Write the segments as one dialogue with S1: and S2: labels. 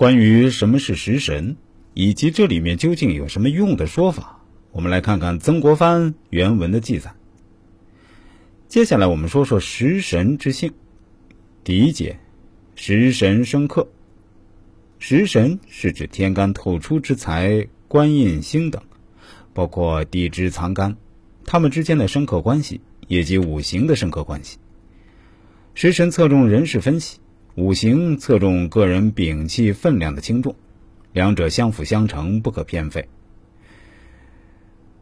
S1: 关于什么是食神，以及这里面究竟有什么用的说法，我们来看看曾国藩原文的记载。接下来我们说说食神之性。第一节，食神生克。食神是指天干透出之财、官印星等，包括地支藏干，它们之间的生克关系，以及五行的生克关系。食神侧重人事分析，五行侧重个人摒气分量的轻重，两者相辅相成，不可偏废。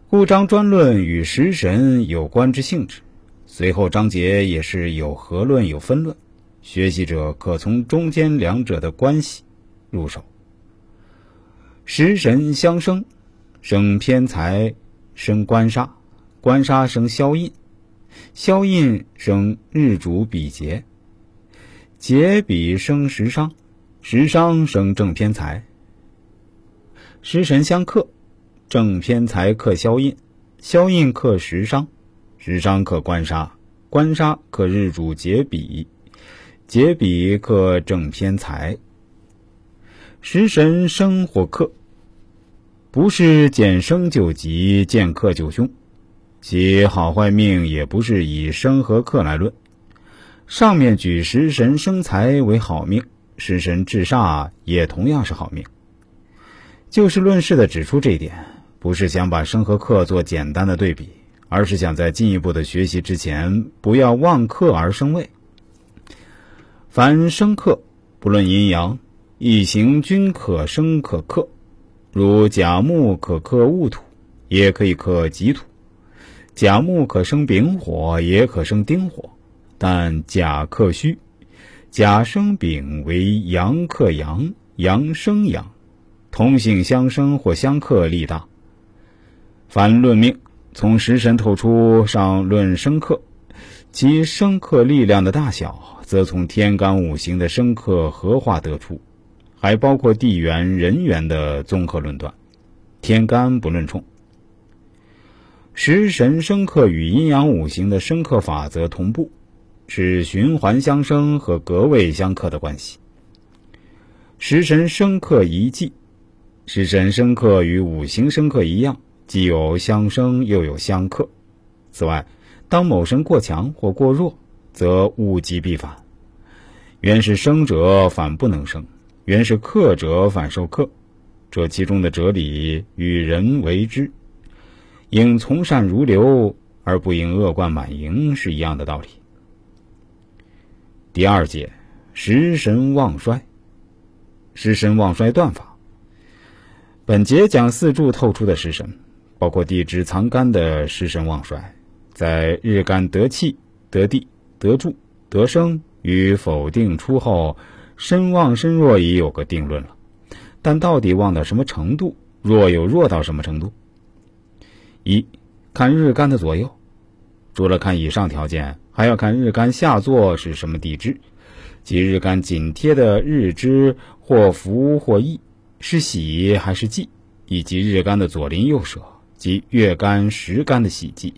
S1: 故章专论与食神有关之性质，随后章节也是有合论有分论，学习者可从中间两者的关系。入手，食神相生，生偏财，生官杀，官杀生消印，消印生日主比劫，劫比生食伤，食伤生正偏财。食神相克，正偏财克消印，消印克食伤，食伤克官杀，官杀克日主劫比，劫比克正偏财。食神生或克，不是见生就吉，见克就凶。其好坏命也不是以生和克来论。上面举食神生财为好命，食神制煞也同样是好命。就事论事的指出这一点，不是想把生和克做简单的对比，而是想在进一步的学习之前，不要望克而生位。凡生克，不论阴阳。一行均可生可克，如甲木可克戊土，也可以克己土；甲木可生丙火，也可生丁火。但甲克戌，甲生丙为阳克阳，阳生阳，同性相生或相克，力大。凡论命，从食神透出上论生克，其生克力量的大小，则从天干五行的生克合化得出。还包括地缘、人缘的综合论断，天干不论冲。食神生克与阴阳五行的生克法则同步，是循环相生和隔位相克的关系。食神生克一忌，食神生克与五行生克一样，既有相生又有相克。此外，当某神过强或过弱，则物极必反。原是生者反不能生。原是克者反受克，这其中的哲理与人为之，应从善如流，而不应恶贯满盈，是一样的道理。第二节，食神旺衰。食神旺衰断法。本节讲四柱透出的食神，包括地支藏干的食神旺衰，在日干得气、得地、得柱、得生与否定出后。身旺身弱已有个定论了，但到底旺到什么程度，弱又弱到什么程度？一看日干的左右，除了看以上条件，还要看日干下座是什么地支，即日干紧贴的日支或福或益，是喜还是忌，以及日干的左邻右舍及月干时干的喜忌。